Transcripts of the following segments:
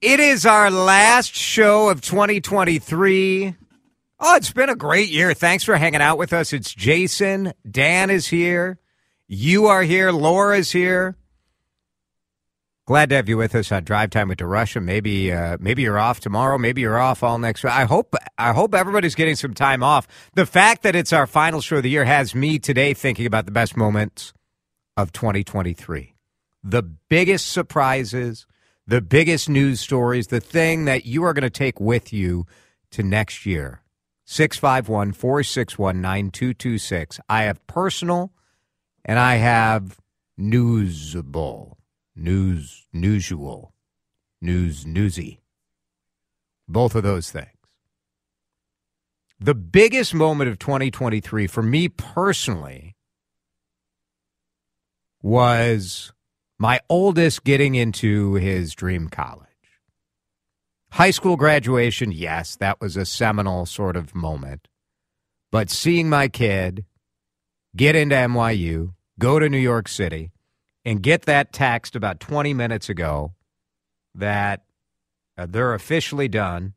It is our last show of 2023. Oh, it's been a great year. Thanks for hanging out with us. It's Jason. Dan is here. You are here. Laura's here. Glad to have you with us on Drive Time with DeRusha. Maybe, uh, maybe you're off tomorrow. Maybe you're off all next. Week. I hope, I hope everybody's getting some time off. The fact that it's our final show of the year has me today thinking about the best moments of 2023. The biggest surprises, the biggest news stories, the thing that you are going to take with you to next year. 651 461 9226. I have personal and I have newsable. News, newsual. News, newsy. Both of those things. The biggest moment of 2023 for me personally was my oldest getting into his dream college. High school graduation, yes, that was a seminal sort of moment. But seeing my kid get into NYU, go to New York City, and get that text about 20 minutes ago that uh, they're officially done.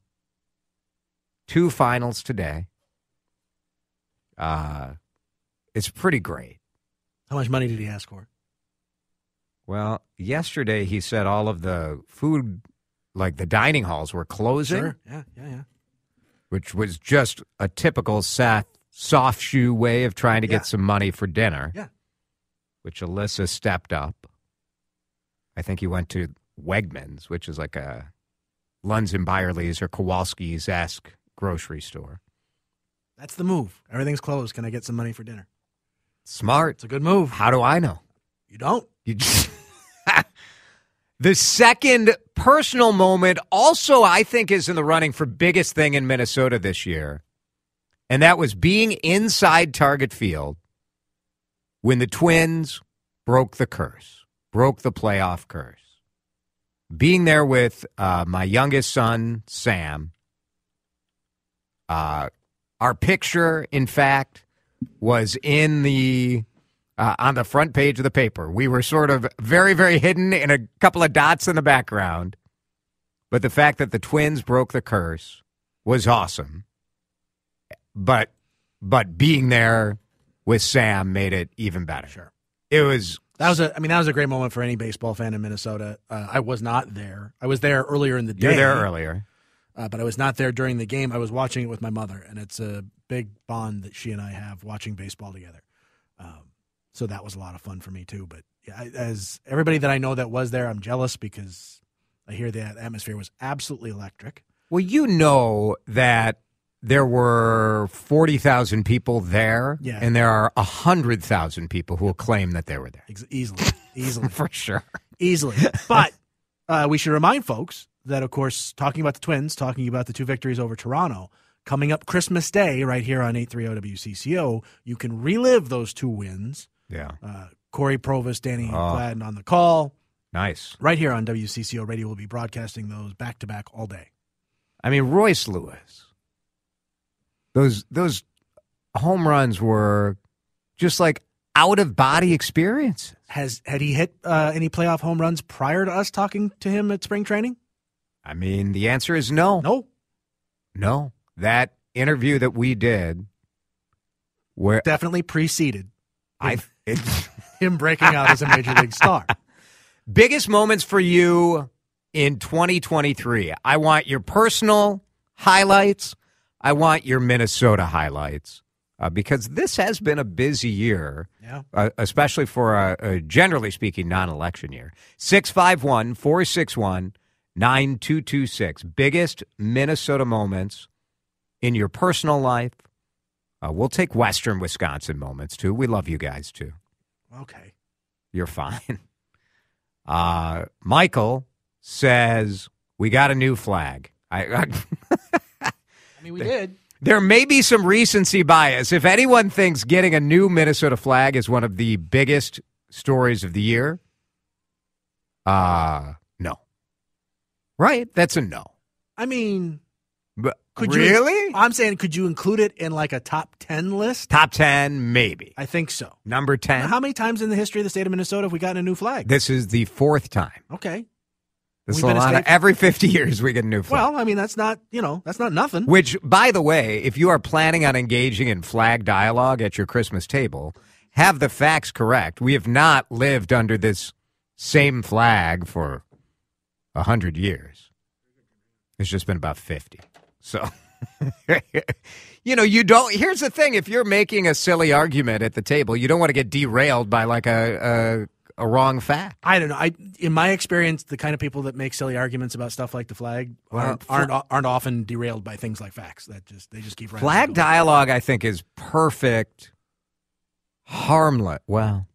Two finals today. Uh, it's pretty great. How much money did he ask for? Well, yesterday he said all of the food, like the dining halls, were closing, Sure. Yeah, yeah, yeah. which was just a typical Seth soft shoe way of trying to Yeah. get some money for dinner. Yeah. Which Alyssa stepped up. I think he went to Wegmans, which is like a Lunds and Byerly's or Kowalski's esque grocery store. That's the move. Everything's closed. Can I get some money for dinner? Smart. It's a good move. How do I know? You don't? You just the second personal moment also I think is in the running for biggest thing in Minnesota this year. And that was being inside Target Field when the Twins broke the curse, broke the playoff curse. Being there with uh, my youngest son, Sam. Uh, our picture, in fact, was in the uh, on the front page of the paper. We were sort of very, very hidden in a couple of dots in the background. But the fact that the twins broke the curse was awesome. But but being there with Sam made it even better. Sure. It was That was a. I mean, that was a great moment for any baseball fan in Minnesota. Uh, I was not there. I was there earlier in the day. you're there earlier. uh, but I was not there during the game. I was watching it with my mother, and it's a big bond that she and I have watching baseball together. Um, so that was a lot of fun for me too. But yeah, as everybody that I know that was there, I'm jealous because I hear that atmosphere was absolutely electric. Well, you know that there were 40,000 people there, Yeah. and there are 100,000 people who will claim that they were there. Ex- easily, easily, For sure. easily. But uh, we should remind folks that, of course, talking about the Twins, talking about the two victories over Toronto, coming up Christmas Day right here on 830 WCCO, you can relive those two wins. Yeah. Uh, Cory Provus, Danny Oh. Gladden on the call. Nice. Right here on WCCO Radio, we'll be broadcasting those back to back all day. I mean, Royce Lewis. Those those home runs were just like out of body experiences. Has had he hit uh, any playoff home runs prior to us talking to him at spring training? I mean, the answer is no. No, No. That interview that we did where definitely preceded I him breaking out as a major league star. biggest moments for you in 2023. I want your personal highlights. I want your Minnesota highlights uh, because this has been a busy year. Yeah. uh, especially for a, a generally speaking non-election year. 651 461 9226. Biggest Minnesota moments in your personal life. Uh, we'll take Western Wisconsin moments too. We love you guys too. Okay. You're fine. Uh, Michael says We got a new flag. I, I I mean, we did. There may be some recency bias. If anyone thinks getting a new Minnesota flag is one of the biggest stories of the year, uh no. Right? That's a no. I mean, Could you? really? I'm saying, could you include it in like a top ten list? Top 10 maybe. I think so. Number 10. How many times in the history of the state of Minnesota have we gotten a new flag? This is the fourth time. Okay. This is a lot of, every 50 years we get a new flag. Well, I mean, that's not you know that's not nothing. Which, by the way, if you are planning on engaging in flag dialogue at your Christmas table, have the facts correct. We have not lived under this same flag for a hundred years. It's just been about fifty. So, you know, you don't. Here's the thing: if you're making a silly argument at the table, you don't want to get derailed by like a a, a wrong fact. I don't know. I in my experience, the kind of people that make silly arguments about stuff like the flag Well, aren't aren't, aren't often derailed by things like facts. That just they just keep running. Flag dialogue, I think, is perfect, harmless. Well,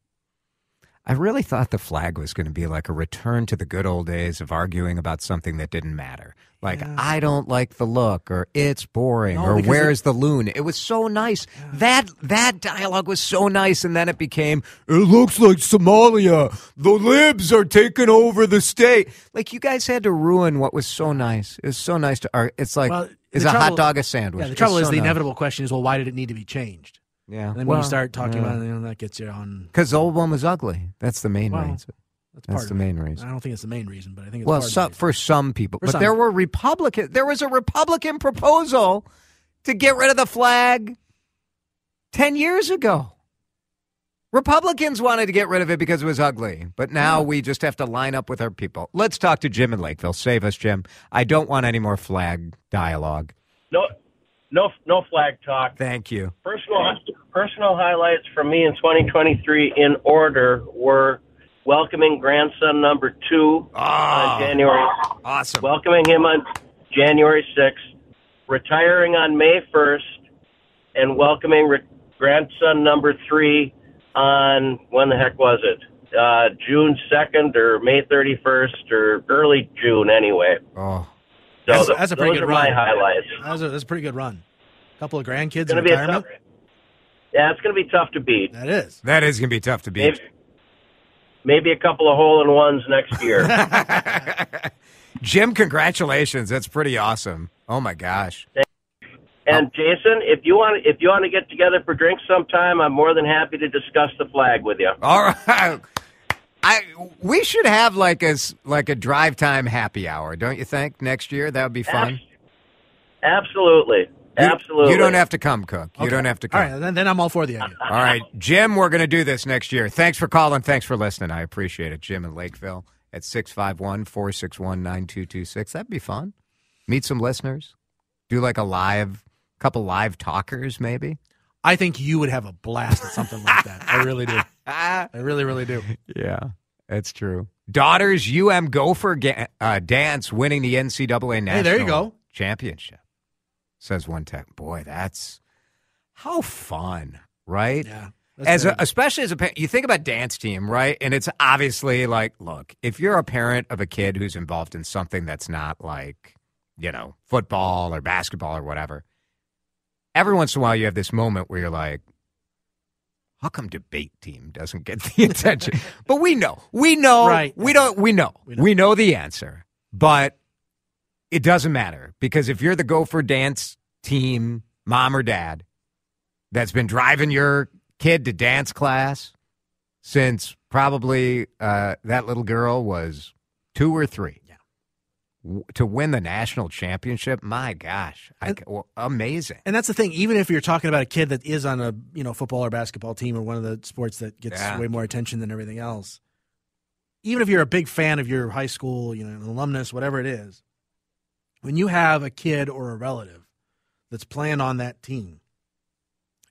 I really thought the flag was going to be like a return to the good old days of arguing about something that didn't matter. Like, Yeah. I don't like the look, or it's boring, No, or where's the loon? It was so nice. That that dialogue was so nice, and then it became, it looks like Somalia. The libs are taking over the state. Like, you guys had to ruin what was so nice. It was so nice to art. It's like, Well, is the a hot dog a sandwich? Yeah, the It's trouble is so the nice. inevitable question is, well, why did it need to be changed? Yeah. And then when you start talking yeah. about it, you know, that gets you on. Because the old one was ugly. That's the main Well, reason. That's, That's the of it. main reason. I don't think it's the main reason, but I think it's Well, part so, of the for some people, For but some. there were Republican. There was a Republican proposal to get rid of the flag ten years ago. Republicans wanted to get rid of it because it was ugly, but now we just have to line up with our people. Let's talk to Jim in Lakeville. Save us, Jim. I don't want any more flag dialogue. No, no, no flag talk. Thank you. Personal, personal highlights for me in 2023 in order were welcoming grandson number two on January, Awesome. welcoming him on January 6th, retiring on May 1st, and welcoming re- grandson number three on when the heck was it? Uh, June 2nd or May 31st or early June anyway. oh, So That's- th- that's a pretty those good are my run. highlights. That was a, that's a pretty good run. A couple of grandkids It's in gonna be retirement. tough. Yeah, it's going to be tough to beat. That is. that is going to be tough to beat. Maybe, maybe a couple of hole in ones next year. Jim, congratulations. That's pretty awesome. Oh my gosh. and Jason, if you want, if you want to get together for drinks sometime, I'm more than happy to discuss the flag with you. All right. I we should have like a like a drive time happy hour, don't you think? Next year that would be fun. Absolutely, absolutely. You don't have to come, Cook. You Okay. don't have to All come. right, then, then I'm all for the idea. All right, Jim, we're going to do this next year. Thanks for calling. Thanks for listening. I appreciate it. Jim in Lakeville at 651 461 9226. That'd be fun. Meet some listeners. Do like a live, couple live talkers, maybe. I think you would have a blast at something like that. I really do. I really, really do. Yeah, that's true. Daughters UM Gopher ga- uh, dance winning the NCAA national Hey, there you go. championship. Says one tech. Boy, that's how fun, right? Yeah. As a, especially as a parent, you think about dance team, right? And it's obviously like, look, if you're a parent of a kid who's involved in something that's not like, you know, football or basketball or whatever, every once in a while you have this moment where you're like, how come debate team doesn't get the attention? but we know, we know, Right. we don't, we know, We we know. know the answer, but it doesn't matter because if you're the Gopher dance team mom or dad that's been driving your kid to dance class since probably uh, that little girl was two or three. Yeah. W- to win the national championship, my gosh, I, And- well, amazing. And that's the thing. Even if you're talking about a kid that is on a you know football or basketball team or one of the sports that gets Yeah. way more attention than everything else, even if you're a big fan of your high school, you know, an alumnus, whatever it is, when you have a kid or a relative that's playing on that team,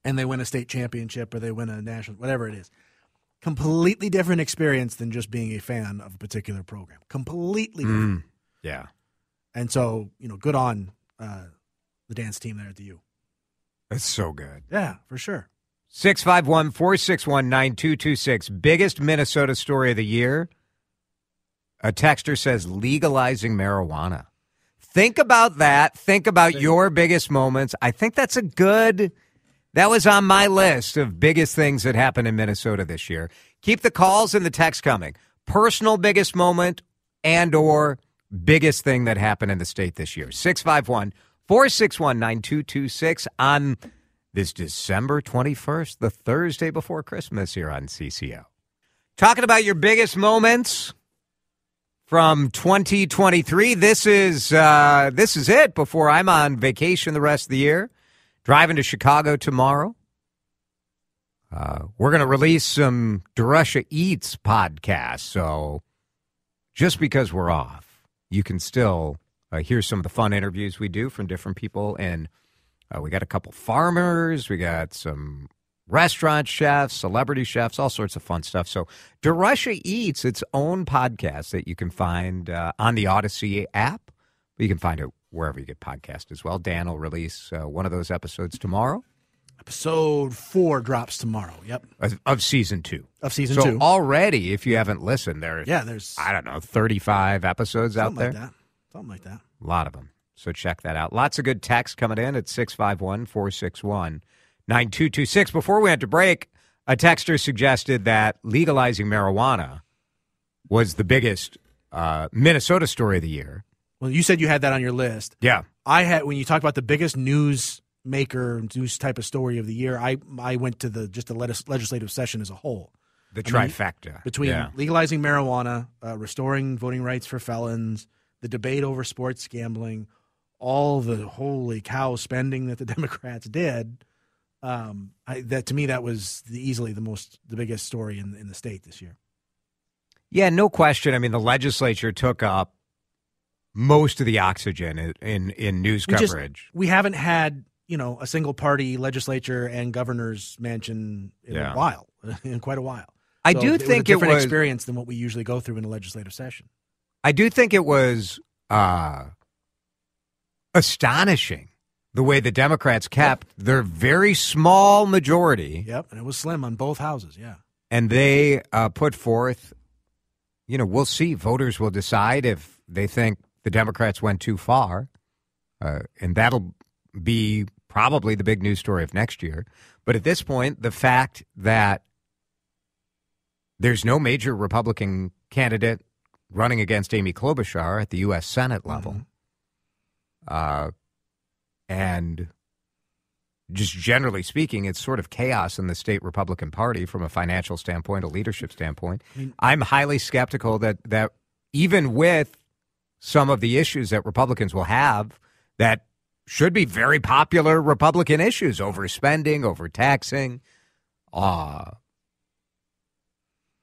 and they win a state championship or they win a national, whatever it is, completely different experience than just being a fan of a particular program. Completely different. Mm, yeah. And so, you know, good on uh, the dance team there at the U. That's so good. Yeah, for sure. 651 461 9226. Biggest Minnesota story of the year. A texter says legalizing marijuana. Think about that. Think about your biggest moments. I think that's a good. That was on my list of biggest things that happened in Minnesota this year. Keep the calls and the text coming. Personal biggest moment and or biggest thing that happened in the state this year. 651 461 9226 on this December 21st, the Thursday before Christmas here on CCO. Talking about your biggest moments from 2023. This is uh, this is it before I'm on vacation the rest of the year. Driving to Chicago tomorrow. Uh, we're going to release some DeRusha Eats podcast. So just because we're off, you can still uh, hear some of the fun interviews we do from different people. And uh, we got a couple farmers, we got some restaurant chefs, celebrity chefs, all sorts of fun stuff. So DeRusha Eats its own podcast that you can find uh, on the Odyssey app. You can find it wherever you get podcasts as well. Dan will release uh, one of those episodes tomorrow. Episode four drops tomorrow. Yep. Of, of season two. Of season so two. already, if you haven't listened, there, yeah, there's I don't know, 35 episodes out something there. like that. Something like that. A lot of them. So check that out. Lots of good text coming in at 651 461 9226. Before we went to break, a texter suggested that legalizing marijuana was the biggest uh, Minnesota story of the year. Well, you said you had that on your list. Yeah. I had when you talked about the biggest news maker news type of story of the year. I I went to the just the legislative session as a whole The I mean, trifecta. between Yeah. legalizing marijuana, uh, restoring voting rights for felons, the debate over sports gambling, all the holy cow spending that the Democrats did. Um, I, that to me that was the, easily the most the biggest story in in the state this year. Yeah, no question. I mean, the legislature took up most of the oxygen in, in, in news We just- coverage. we haven't had you know a single party legislature and governor's mansion in Yeah. a while, in quite a while. I So do it was think a it different was. experience than what we usually go through in a legislative session. I do think it was uh, astonishing the way the Democrats kept their very small majority, Yep, and it was slim on both houses. Yeah, and they uh, put forth. You know, we'll see. Voters will decide if they think the Democrats went too far, uh, and that'll be probably the big news story of next year. But at this point, the fact that there's no major Republican candidate running against Amy Klobuchar at the U.S. Senate level, uh, and just generally speaking, it's sort of chaos in the state Republican Party from a financial standpoint, a leadership standpoint. I mean- I'm highly skeptical that that even with some of the issues that Republicans will have that should be very popular Republican issues over spending, over taxing. Uh,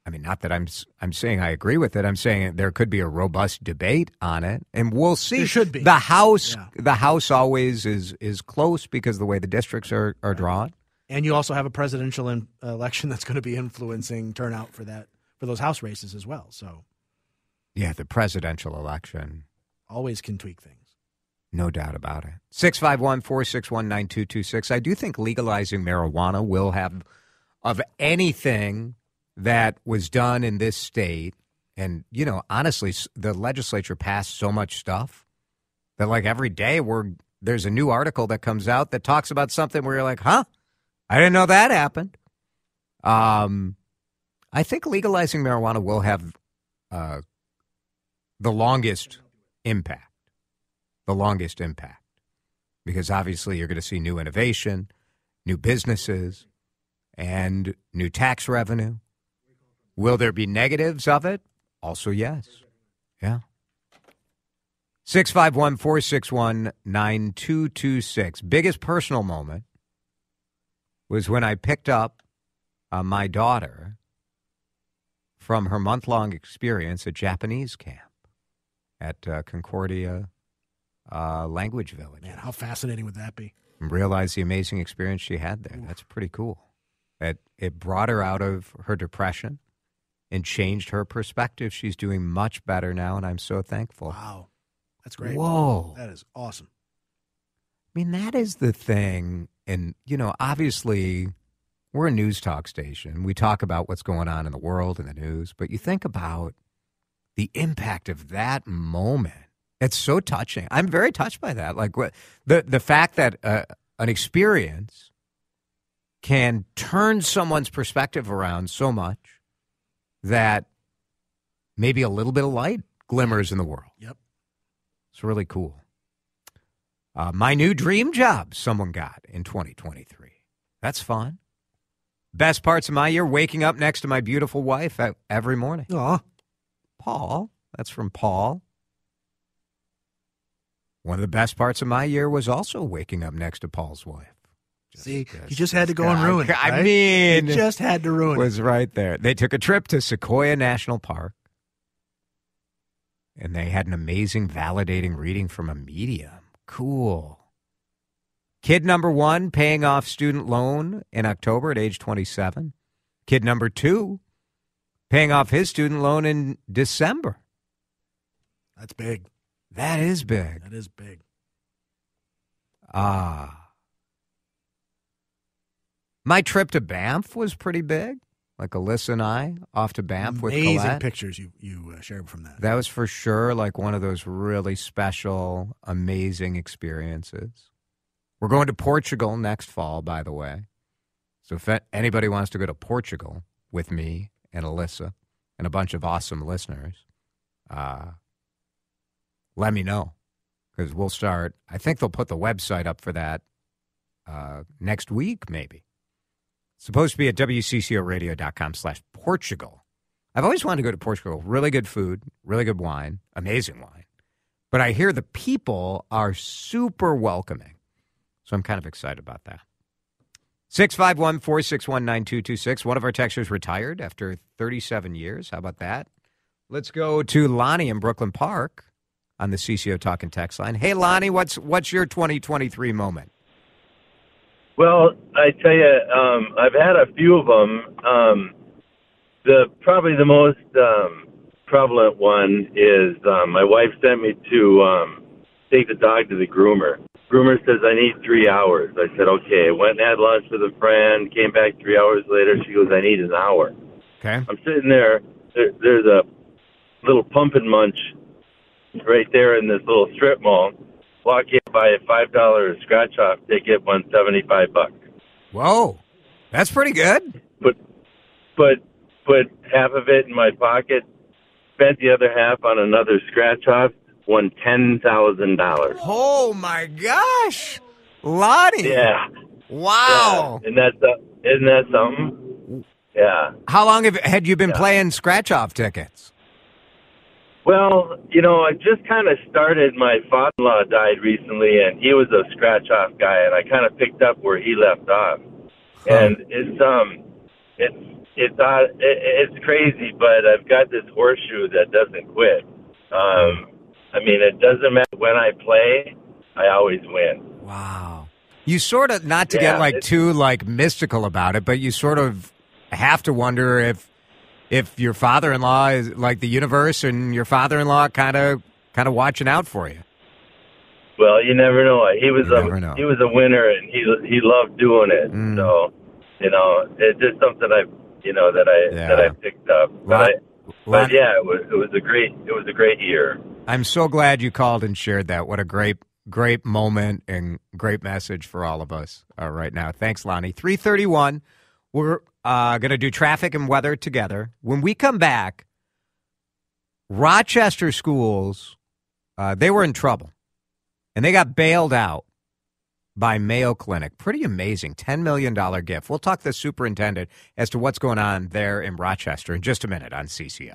I mean, not that I'm I'm saying I agree with it. I'm saying there could be a robust debate on it, and we'll see. There should be. The House, Yeah. the House always is is close because of the way the districts are are drawn. and you also have a presidential in, uh, election that's going to be influencing turnout for that for those House races as well. So Yeah, the presidential election. always can tweak things. No doubt about it. 651 461 9226. I do think legalizing marijuana will have, of anything that was done in this state, and, you know, honestly, the legislature passed so much stuff that, like, every day we're, there's a new article that comes out that talks about something where you're like, huh? I didn't know that happened. Um, I think legalizing marijuana will have uh, the longest impact the longest impact because obviously you're going to see new innovation, new businesses, and new tax revenue. Will there be negatives of it? Also, yes. Yeah. 651 461 9226. Biggest personal moment was when I picked up uh, my daughter from her month long experience at Japanese camp at uh, Concordia uh, Language Village. Man, how fascinating would that be? And realize the amazing experience she had there. That's pretty cool. It, it brought her out of her depression and changed her perspective. She's doing much better now, and I'm so thankful. Wow, that's great. Whoa. that is awesome. I mean, that is the thing. And, you know, obviously, we're a news talk station. We talk about what's going on in the world and the news, but you think about the impact of that moment. It's so touching. I'm very touched by that. Like what the the fact that uh, an experience can turn someone's perspective around so much that maybe a little bit of light glimmers in the world. Yep. It's really cool. Uh, my new dream job, someone got in 2023. That's fun. Best parts of my year, waking up next to my beautiful wife every morning. Aw. Paul. That's from Paul. One of the best parts of my year was also waking up next to Paul's wife. Just, See, just, you just had to go and ruin it. I mean, you just had to ruin was it. Was right there. They took a trip to Sequoia National Park, and they had an amazing, validating reading from a medium. Cool. Kid number one paying off student loan in October at age 27. Kid number two paying off his student loan in December. That's big. That is big. That is big. Ah. My trip to Banff was pretty big. Like Alyssa and I off to Banff Amazing with Colette. pictures you you uh, shared from that. That was for sure like one of those really special, amazing experiences. We're going to Portugal next fall, by the way. So if anybody wants to go to Portugal with me and Alyssa and a bunch of awesome listeners, uh, let me know because we'll start. I think they'll put the website up for that uh, next week, maybe. Supposed to be at wccoradio.com slash Portugal. I've always wanted to go to Portugal. Really good food, really good wine, amazing wine. But I hear the people are super welcoming. So I'm kind of excited about that. 651 461 9226. One of our texters retired after 37 years. How about that? Let's go to Lonnie in Brooklyn Park on the CCO Talking Text line. Hey, Lonnie, what's what's your 2023 moment? Well, I tell you, um, I've had a few of them. Um, the probably the most um, prevalent one is um, my wife sent me to um, take the dog to the groomer. Groomer says I need three hours. I said okay. Went and had lunch with a friend. Came back three hours later. She goes, I need an hour. Okay. I'm sitting there. there there's a little pump and munch right there in this little strip mall. Walk in, buy a five dollar scratch off ticket, won seventy five bucks. Whoa, that's pretty good. Put put put half of it in my pocket. Spent the other half on another scratch off. Won ten thousand dollars. Oh my gosh, Lonnie! Yeah. Wow. Yeah. Isn't that isn't that something? Yeah. How long have had you been yeah. playing scratch off tickets? Well, you know, I just kind of started. My father-in-law died recently, and he was a scratch-off guy, and I kind of picked up where he left off. Huh. And it's um, it's it's uh, it, it's crazy, but I've got this horseshoe that doesn't quit. Um, I mean, it doesn't matter when I play, I always win. Wow. You sort of not to Yeah, get like too like mystical about it, but you sort of have to wonder if if your father-in-law is like the universe and your father-in-law kind of kind of watching out for you. Well, you never know. He was You a he was a winner, and he he loved doing it. Mm. So, you know, it's just something I you know that I Yeah. that I picked up. But, I, but yeah, it was, it was a great it was a great year. I'm so glad you called and shared that. What a great great moment and great message for all of us uh, right now. Thanks, Lonnie. 331. We're uh, going to do traffic and weather together. When we come back, Rochester schools, uh, they were in trouble and they got bailed out by Mayo Clinic. Pretty amazing. $10 million gift. We'll talk to the superintendent as to what's going on there in Rochester in just a minute on CCO.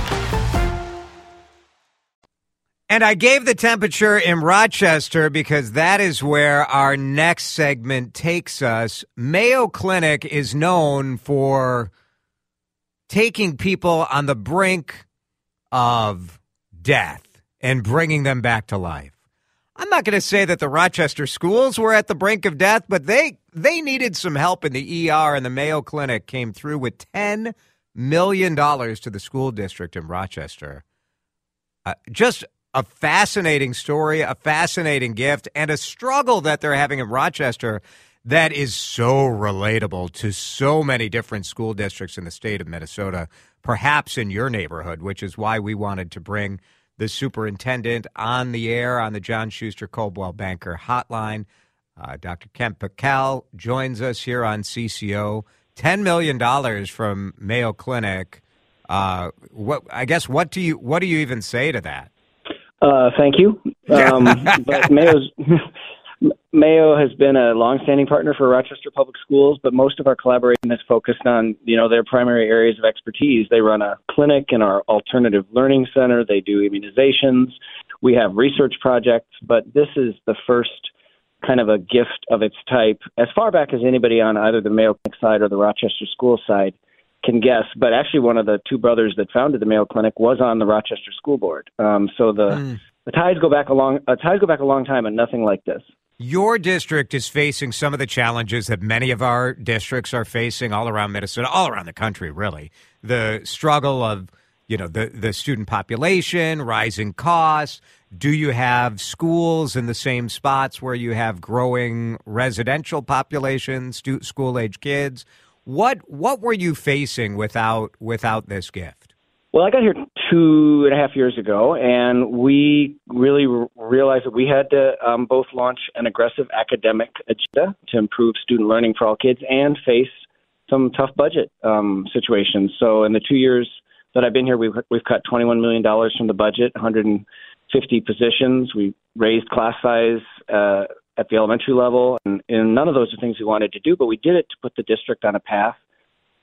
And I gave the temperature in Rochester because that is where our next segment takes us. Mayo Clinic is known for taking people on the brink of death and bringing them back to life. I'm not going to say that the Rochester schools were at the brink of death, but they they needed some help in the ER, and the Mayo Clinic came through with ten million dollars to the school district in Rochester. Uh, just a fascinating story, a fascinating gift, and a struggle that they're having in Rochester that is so relatable to so many different school districts in the state of Minnesota, perhaps in your neighborhood, which is why we wanted to bring the superintendent on the air on the John Schuster Coldwell Banker hotline. Uh, Dr. Kent Pekel joins us here on CCO. $10 million from Mayo Clinic. Uh, what I guess what do you what do you even say to that? Uh, thank you. Um, but Mayo's Mayo has been a longstanding partner for Rochester Public Schools, but most of our collaboration is focused on, you know, their primary areas of expertise. They run a clinic in our alternative learning center. They do immunizations. We have research projects, but this is the first kind of a gift of its type as far back as anybody on either the Mayo Clinic side or the Rochester School side can guess. But actually, one of the two brothers that founded the Mayo Clinic was on the Rochester School Board. Um, so the mm. the ties go back a long uh, ties go back a long time, and nothing like this. Your district is facing some of the challenges that many of our districts are facing all around Minnesota, all around the country, really. The struggle of, you know, the, the student population, rising costs. Do you have schools in the same spots where you have growing residential populations, school age kids? What what were you facing without without this gift? Well, I got here two and a half years ago, and we really realized that we had to um, both launch an aggressive academic agenda to improve student learning for all kids and face some tough budget um, situations. So, in the two years that I've been here, we've we've cut 21 million dollars from the budget, 150 positions. We raised class size uh, at the elementary level, and, and none of those are things we wanted to do, but we did it to put the district on a path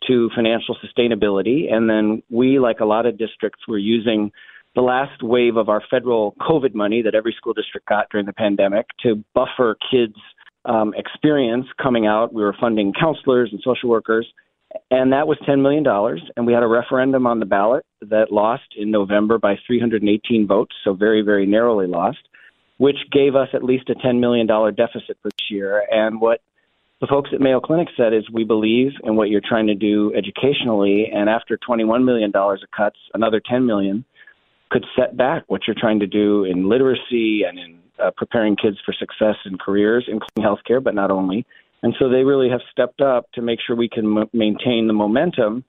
to financial sustainability. And then we, like a lot of districts, were using the last wave of our federal COVID money that every school district got during the pandemic to buffer kids' um, experience coming out. We were funding counselors and social workers, and that was $10 million. And we had a referendum on the ballot that lost in November by 318 votes, so very, very narrowly lost, which gave us at least a $10 million deficit for this year. And what the folks at Mayo Clinic said is we believe in what you're trying to do educationally, and after 21 million dollars of cuts, another 10 million could set back what you're trying to do in literacy and in uh, preparing kids for success in careers, including healthcare, but not only. And so they really have stepped up to make sure we can m- maintain the momentum.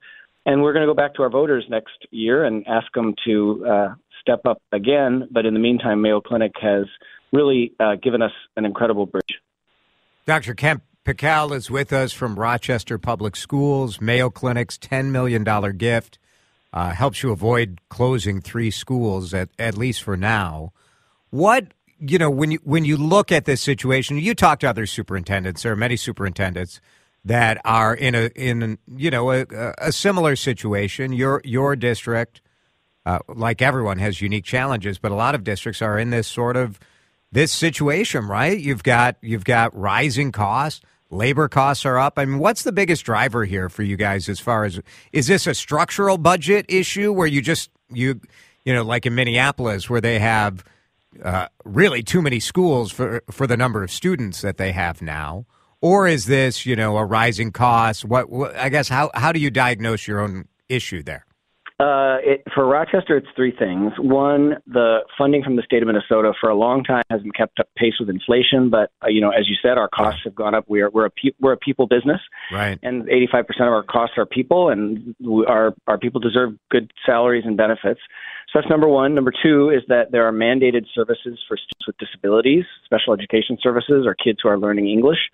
And we're going to go back to our voters next year and ask them to uh, step up again. But in the meantime, Mayo Clinic has really uh, given us an incredible bridge. Dr. Kent Pekel is with us from Rochester Public Schools. Mayo Clinic's $10 million gift uh, helps you avoid closing three schools, at, at least for now. What, you know, when you, when you look at this situation, you talk to other superintendents. There are many superintendents that are in a, in, you know, a, a similar situation. Your, your district, uh, like everyone, has unique challenges, but a lot of districts are in this sort of this situation, right? You've got you've got rising costs, labor costs are up. I mean, what's the biggest driver here for you guys as far as is this a structural budget issue where you just you you know like in Minneapolis where they have uh, really too many schools for for the number of students that they have now, or is this you know a rising cost? What, what I guess how how do you diagnose your own issue there? Uh, it, for Rochester, it's three things. One, the funding from the state of Minnesota for a long time hasn't kept up pace with inflation. But uh, you know, as you said, our costs have gone up. We are we're a pe- we're a people business, right? And 85 percent of our costs are people, and we, our our people deserve good salaries and benefits. So that's number one. Number two is that there are mandated services for students with disabilities, special education services, or kids who are learning English.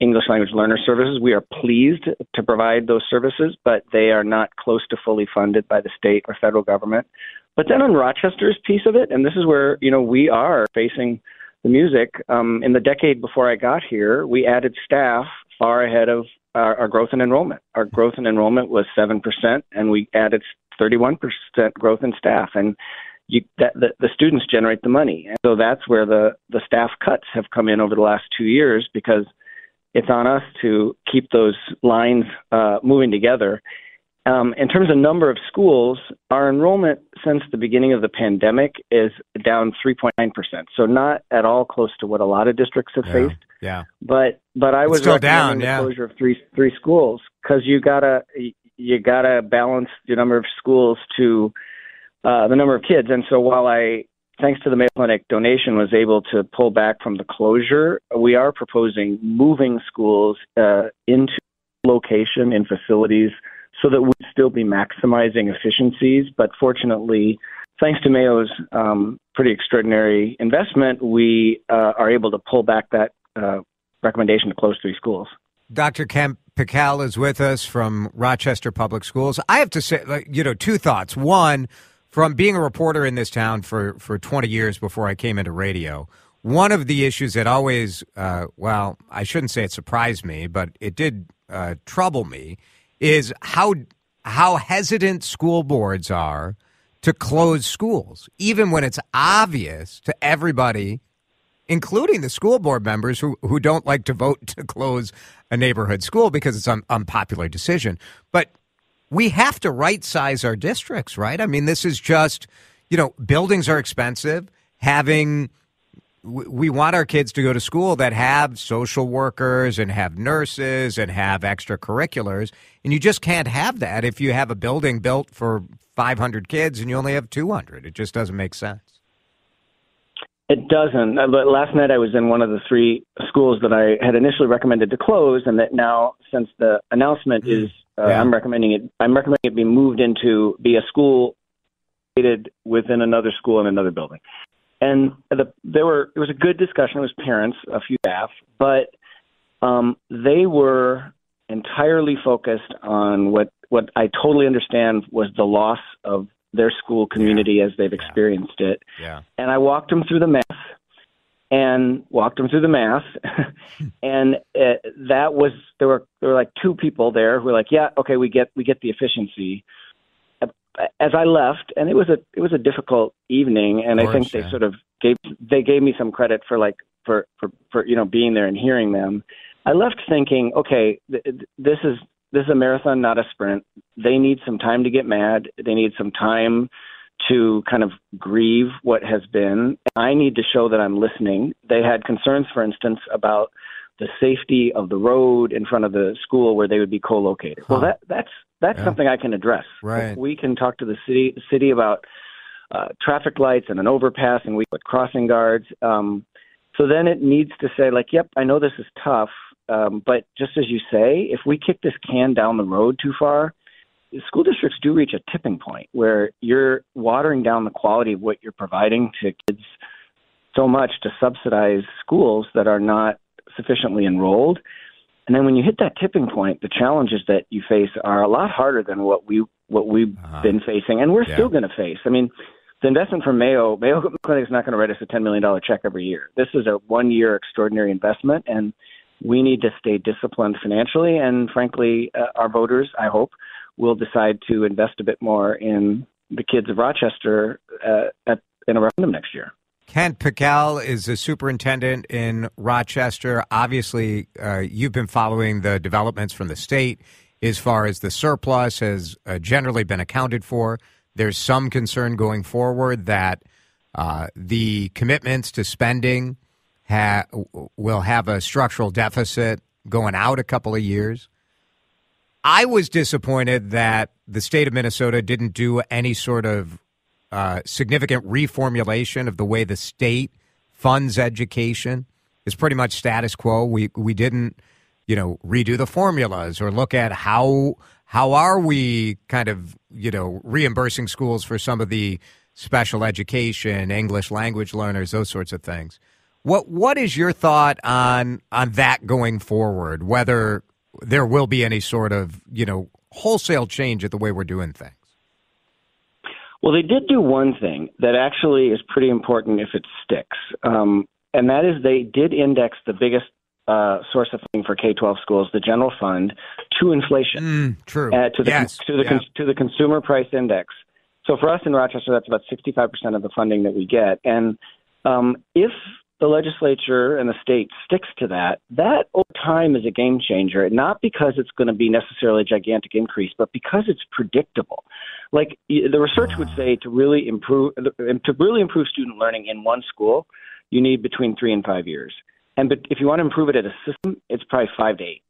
English language learner services. We are pleased to provide those services, but they are not close to fully funded by the state or federal government. But then on Rochester's piece of it, and this is where you know we are facing the music. Um, in the decade before I got here, we added staff far ahead of our, our growth in enrollment. Our growth in enrollment was seven percent, and we added 31 percent growth in staff. And you, that, the, the students generate the money, and so that's where the the staff cuts have come in over the last two years because it's on us to keep those lines uh, moving together. Um, in terms of number of schools, our enrollment since the beginning of the pandemic is down 3.9 percent. So not at all close to what a lot of districts have Yeah. faced. Yeah. But but I was still down, yeah. the closure of three three schools because you gotta you gotta balance the number of schools to uh, the number of kids. And so while I thanks to the Mayo Clinic donation was able to pull back from the closure, we are proposing moving schools uh, into location in facilities so that we'd still be maximizing efficiencies. But fortunately, thanks to Mayo's um, pretty extraordinary investment, we uh, are able to pull back that uh, recommendation to close three schools. Dr. Kent Pekel is with us from Rochester Public Schools. I have to say, you know, two thoughts. One, from being a reporter in this town for, for 20 years before I came into radio, one of the issues that always, uh, well, I shouldn't say it surprised me, but it did uh, trouble me, is how how hesitant school boards are to close schools, even when it's obvious to everybody including the school board members who, who don't like to vote to close a neighborhood school because it's an unpopular decision. But we have to right size our districts, right? I mean, this is just, you know, buildings are expensive. Having, we want our kids to go to school that have social workers and have nurses and have extracurriculars. And you just can't have that if you have a building built for 500 kids and you only have 200. It just doesn't make sense. It doesn't. Uh, But last night I was in one of the three schools that I had initially recommended to close, and that now, since the announcement is, uh, Yeah. I'm recommending it. I'm recommending it be moved into be a school located within another school in another building. And the, there were it was a good discussion. It was parents, a few staff, but um, they were entirely focused on what what I totally understand was the loss of their school community as they've experienced it Yeah. and I walked them through the math and walked him through the math. And uh, that was there were there were like two people there who were like yeah okay we get we get the efficiency. As I left and it was a it was a difficult evening and Of I think they yeah. sort of gave they gave me some credit for like for for for you know being there and hearing them. I left thinking okay th- th- this is this is a marathon not a sprint. They need some time to get mad. They need some time to kind of grieve what has been. I need to show that I'm listening. They had concerns, for instance, about the safety of the road in front of the school where they would be co-located. Well, that that's that's Yeah. something I can address. Right. We can talk to the city city about uh, traffic lights and an overpass, and we put crossing guards. Um, so then it needs to say, like, yep, I know this is tough, um, but just as you say, if we kick this can down the road too far, school districts do reach a tipping point where you're watering down the quality of what you're providing to kids so much to subsidize schools that are not sufficiently enrolled. And then when you hit that tipping point, the challenges that you face are a lot harder than what we what we've Uh-huh. been facing, and we're Yeah. still going to face. I mean, the investment from Mayo Mayo Clinic is not going to write us a ten million dollar check every year. This is a one year extraordinary investment, and we need to stay disciplined financially. And frankly, uh, our voters, I hope, will decide to invest a bit more in the kids of Rochester uh, at, in a referendum next year. Kent Pekel is the superintendent in Rochester. Obviously, uh, you've been following the developments from the state as far as the surplus has uh, generally been accounted for. There's some concern going forward that uh, the commitments to spending ha- will have a structural deficit going out a couple of years. I was disappointed that the state of Minnesota didn't do any sort of uh, significant reformulation of the way the state funds education. Is pretty much status quo. We we didn't, you know, redo the formulas or look at how how are we kind of you know reimbursing schools for some of the special education, English language learners, those sorts of things. What what is your thought on on that going forward? Whether there will be any sort of you know wholesale change at the way we're doing things. Well, they did do one thing that actually is pretty important if it sticks, um, and that is they did index the biggest uh, source of funding for K twelve schools, the general fund, to inflation, Mm, true. uh, to the yes. to the Yeah. to the consumer price index. So for us in Rochester, that's about sixty five percent of the funding that we get, and um, if the legislature and the state sticks to that, that over time is a game changer, not because it's going to be necessarily a gigantic increase, but because it's predictable. Like the research would say to really improve to really improve student learning in one school, you need between 3 and 5 years. And but if you want to improve it at a system, it's probably 5 to 8.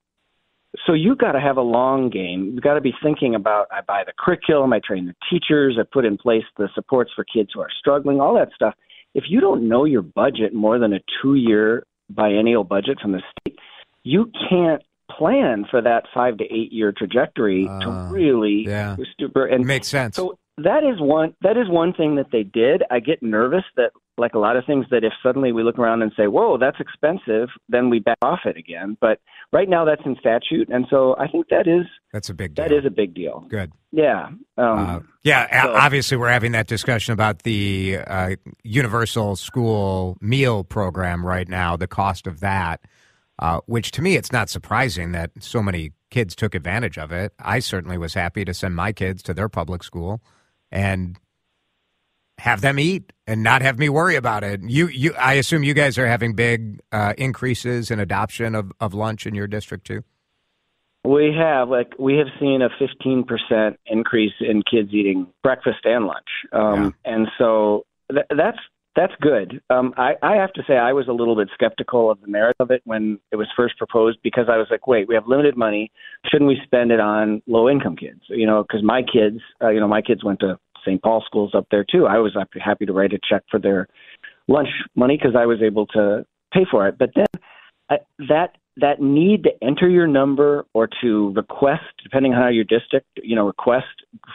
So you've got to have a long game. You've got to be thinking about I buy the curriculum, I train the teachers, I put in place the supports for kids who are struggling, all that stuff if you don't know your budget more than a two year biennial budget from the state, you can't plan for that five to eight year trajectory uh, to really yeah. super and makes sense. So that is one that is one thing that they did. I get nervous that like a lot of things that if suddenly we look around and say, "Whoa, that's expensive," then we back off it again. But right now, that's in statute, and so I think that is that's a big deal. that is a big deal. Good. Yeah. Um, uh, yeah. So. obviously, we're having that discussion about the uh, universal school meal program right now. The cost of that, uh, which to me, it's not surprising that so many kids took advantage of it. I certainly was happy to send my kids to their public school and have them eat and not have me worry about it. You, you, I assume you guys are having big uh, increases in adoption of, of lunch in your district too. We have like we have seen a 15% increase in kids eating breakfast and lunch, um, yeah. and so th- that's that's good. Um, I, I have to say I was a little bit skeptical of the merit of it when it was first proposed because I was like, wait, we have limited money, shouldn't we spend it on low income kids? You know, because my kids, uh, you know, my kids went to St. Paul schools up there too. I was happy to write a check for their lunch money because I was able to pay for it. But then I, that that need to enter your number or to request, depending on how your district, you know, request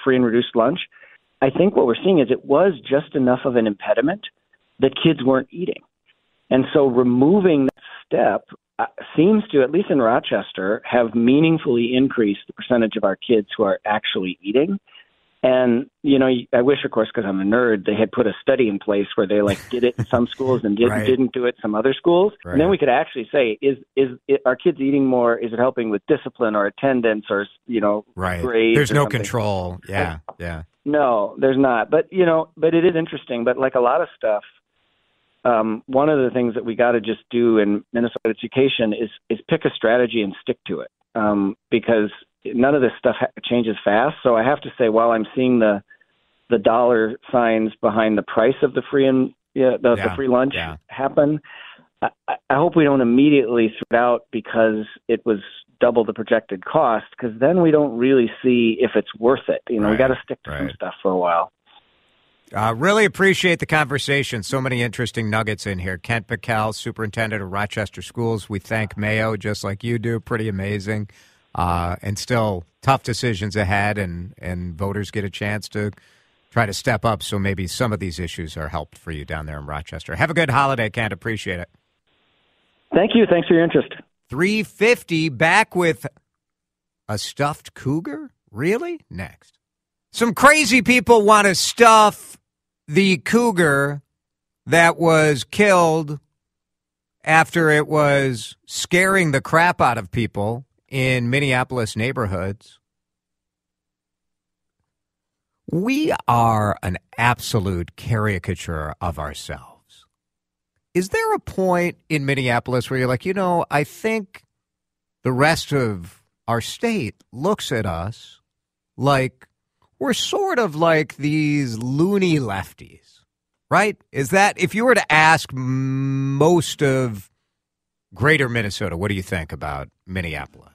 free and reduced lunch. I think what we're seeing is it was just enough of an impediment that kids weren't eating. And so removing that step uh, seems to, at least in Rochester, have meaningfully increased the percentage of our kids who are actually eating. And you know, I wish, of course, because I'm a nerd, they had put a study in place where they like did it in some schools and did, right. didn't do it in some other schools. Right. And then we could actually say, is is it, are kids eating more? Is it helping with discipline or attendance or you know, right? Grades There's no something. control. Yeah, yeah. No, there's not. But you know, but it is interesting. But like a lot of stuff, um, one of the things that we got to just do in Minnesota education is is pick a strategy and stick to it. Um, because none of this stuff ha- changes fast. So I have to say, while I'm seeing the the dollar signs behind the price of the free and yeah, the, yeah. the free lunch yeah. happen, I, I hope we don't immediately throw it out because it was double the projected cost. Because then we don't really see if it's worth it. You know, right. we got to stick to right. some stuff for a while. Uh, really appreciate the conversation. So many interesting nuggets in here. Kent Pekel, superintendent of Rochester Schools. We thank Mayo just like you do. Pretty amazing uh, and still tough decisions ahead, and and voters get a chance to try to step up. So maybe some of these issues are helped for you down there in Rochester. Have a good holiday, Kent. Appreciate it. Thank you. Thanks for your interest. Three fifty back with a stuffed cougar. Really? Next, some crazy people want to stuff the cougar that was killed after it was scaring the crap out of people in Minneapolis neighborhoods. We are an absolute caricature of ourselves. Is there a point in Minneapolis where you're like, you know, I think the rest of our state looks at us like we're sort of like these loony lefties, right? Is that if you were to ask most of greater Minnesota, what do you think about Minneapolis?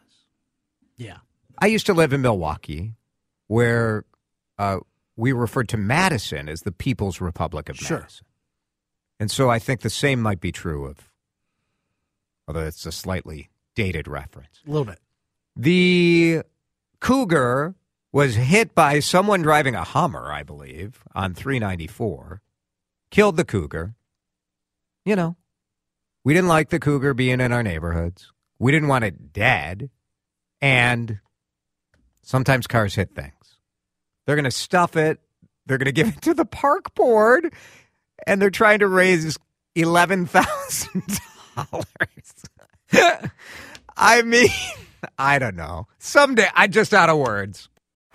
Yeah. I used to live in Milwaukee, where uh, we referred to Madison as the People's Republic of sure. Madison. And so I think the same might be true of, although it's a slightly dated reference. A little bit. The Cougar was hit by someone driving a Hummer, I believe, on 394, killed the Cougar. You know, we didn't like the Cougar being in our neighborhoods. We didn't want it dead. And sometimes cars hit things. They're going to stuff it, they're going to give it to the park board, and they're trying to raise $11,000. I mean, I don't know. Someday, I just out of words.